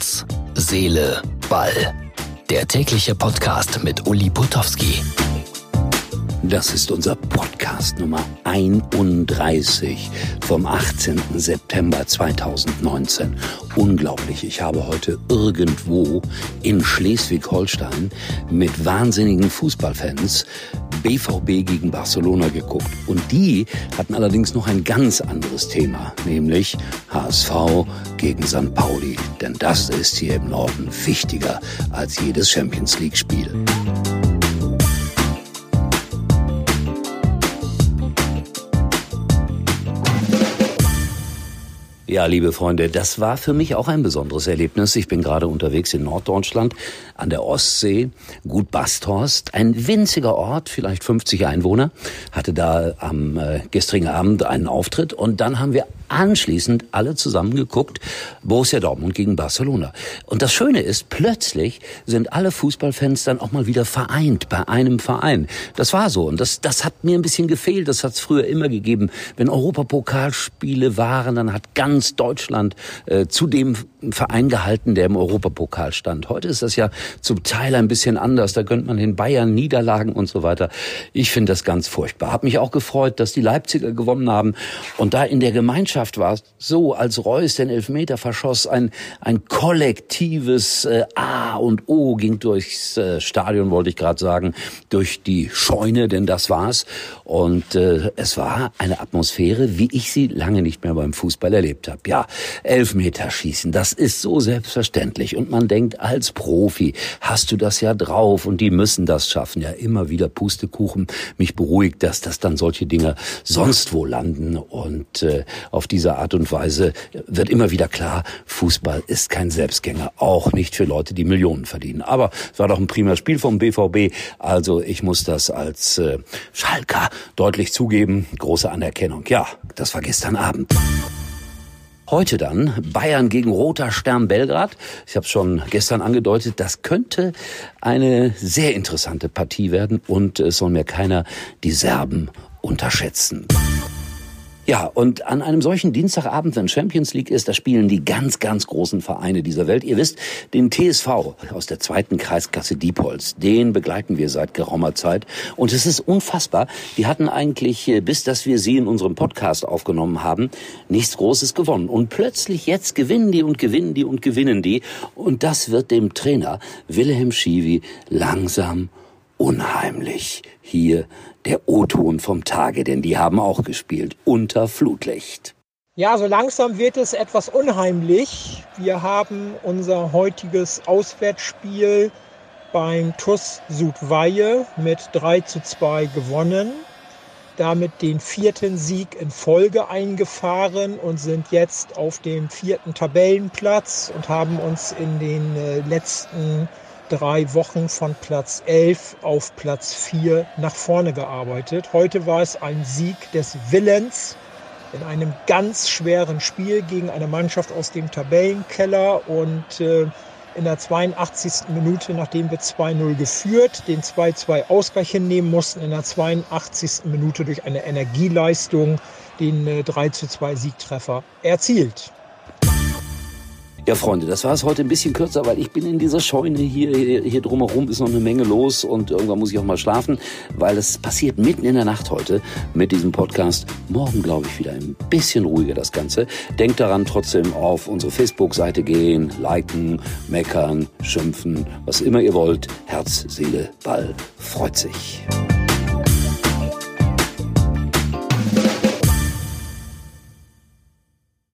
Herz, Seele, Ball. Der tägliche Podcast mit Uli Putowski. Das ist unser Podcast Nummer 31 vom 18. September 2019. Unglaublich, ich habe heute irgendwo in Schleswig-Holstein mit wahnsinnigen Fußballfans BVB gegen Barcelona geguckt. Und die hatten allerdings noch ein ganz anderes Thema, nämlich HSV gegen St. Pauli. Denn das ist hier im Norden wichtiger als jedes Champions League-Spiel. Ja, liebe Freunde, das war für mich auch ein besonderes Erlebnis. Ich bin gerade unterwegs in Norddeutschland an der Ostsee, Gut Basthorst, ein winziger Ort, vielleicht 50 Einwohner, hatte da am äh, gestrigen Abend einen Auftritt und dann haben wir anschließend alle zusammen geguckt, Borussia Dortmund gegen Barcelona. Und das Schöne ist, plötzlich sind alle Fußballfans dann auch mal wieder vereint bei einem Verein. Das war so und das, das hat mir ein bisschen gefehlt. Das hat es früher immer gegeben. Wenn Europapokalspiele waren, dann hat ganz Deutschland äh, zu dem Verein gehalten, der im Europapokal stand. Heute ist das ja zum Teil ein bisschen anders. Da gönnt man den Bayern Niederlagen und so weiter. Ich finde das ganz furchtbar. Hab mich auch gefreut, dass die Leipziger gewonnen haben und da in der Gemeinschaft Mannschaft war so, als Reus den Elfmeter verschoss, ein, ein kollektives äh, A und O ging durchs äh, Stadion, wollte ich gerade sagen, durch die Scheune, denn das war's. Und äh, es war eine Atmosphäre, wie ich sie lange nicht mehr beim Fußball erlebt habe. Ja, Elfmeterschießen, das ist so selbstverständlich. Und man denkt, als Profi hast du das ja drauf und die müssen das schaffen. Ja, immer wieder Pustekuchen. Mich beruhigt, dass das dann solche Dinge sonst wo landen. Und äh, auf diese Art und Weise wird immer wieder klar, Fußball ist kein Selbstgänger, auch nicht für Leute, die Millionen verdienen. Aber es war doch ein prima Spiel vom BVB, also ich muss das als äh, Schalker deutlich zugeben. Große Anerkennung. Ja, das war gestern Abend. Heute dann Bayern gegen Roter Stern Belgrad. Ich habe schon gestern angedeutet, das könnte eine sehr interessante Partie werden und es soll mir keiner die Serben unterschätzen. Ja, und an einem solchen Dienstagabend, wenn Champions League ist, da spielen die ganz, ganz großen Vereine dieser Welt. Ihr wisst, den TSV aus der zweiten Kreisklasse Diepholz, den begleiten wir seit geraumer Zeit. Und es ist unfassbar. Die hatten eigentlich, äh, bis dass wir sie in unserem Podcast aufgenommen haben, nichts Großes gewonnen. Und plötzlich jetzt gewinnen die und gewinnen die und gewinnen die. Und das wird dem Trainer Wilhelm Schiwi langsam unheimlich. Hier der O-Ton vom Tage, denn die haben auch gespielt unter Flutlicht. Ja, so langsam wird es etwas unheimlich. Wir haben unser heutiges Auswärtsspiel beim TUS Südweihe mit 3 zu 2 gewonnen. Damit den vierten Sieg in Folge eingefahren und sind jetzt auf dem vierten Tabellenplatz und haben uns in den äh, letzten drei Wochen von Platz 11 auf Platz 4 nach vorne gearbeitet. Heute war es ein Sieg des Willens in einem ganz schweren Spiel gegen eine Mannschaft aus dem Tabellenkeller und äh, in der 82. Minute, nachdem wir 2-0 geführt, den 2-2 Ausgleich hinnehmen mussten, in der 82. Minute durch eine Energieleistung den äh, 3-2 Siegtreffer erzielt. Ja, Freunde, das war es heute ein bisschen kürzer, weil ich bin in dieser Scheune hier, hier, drumherum ist noch eine Menge los und irgendwann muss ich auch mal schlafen, weil es passiert mitten in der Nacht heute mit diesem Podcast. Morgen, glaube ich, wieder ein bisschen ruhiger das Ganze. Denkt daran, trotzdem auf unsere Facebook-Seite gehen, liken, meckern, schimpfen, was immer ihr wollt. Herz, Seele, Ball freut sich.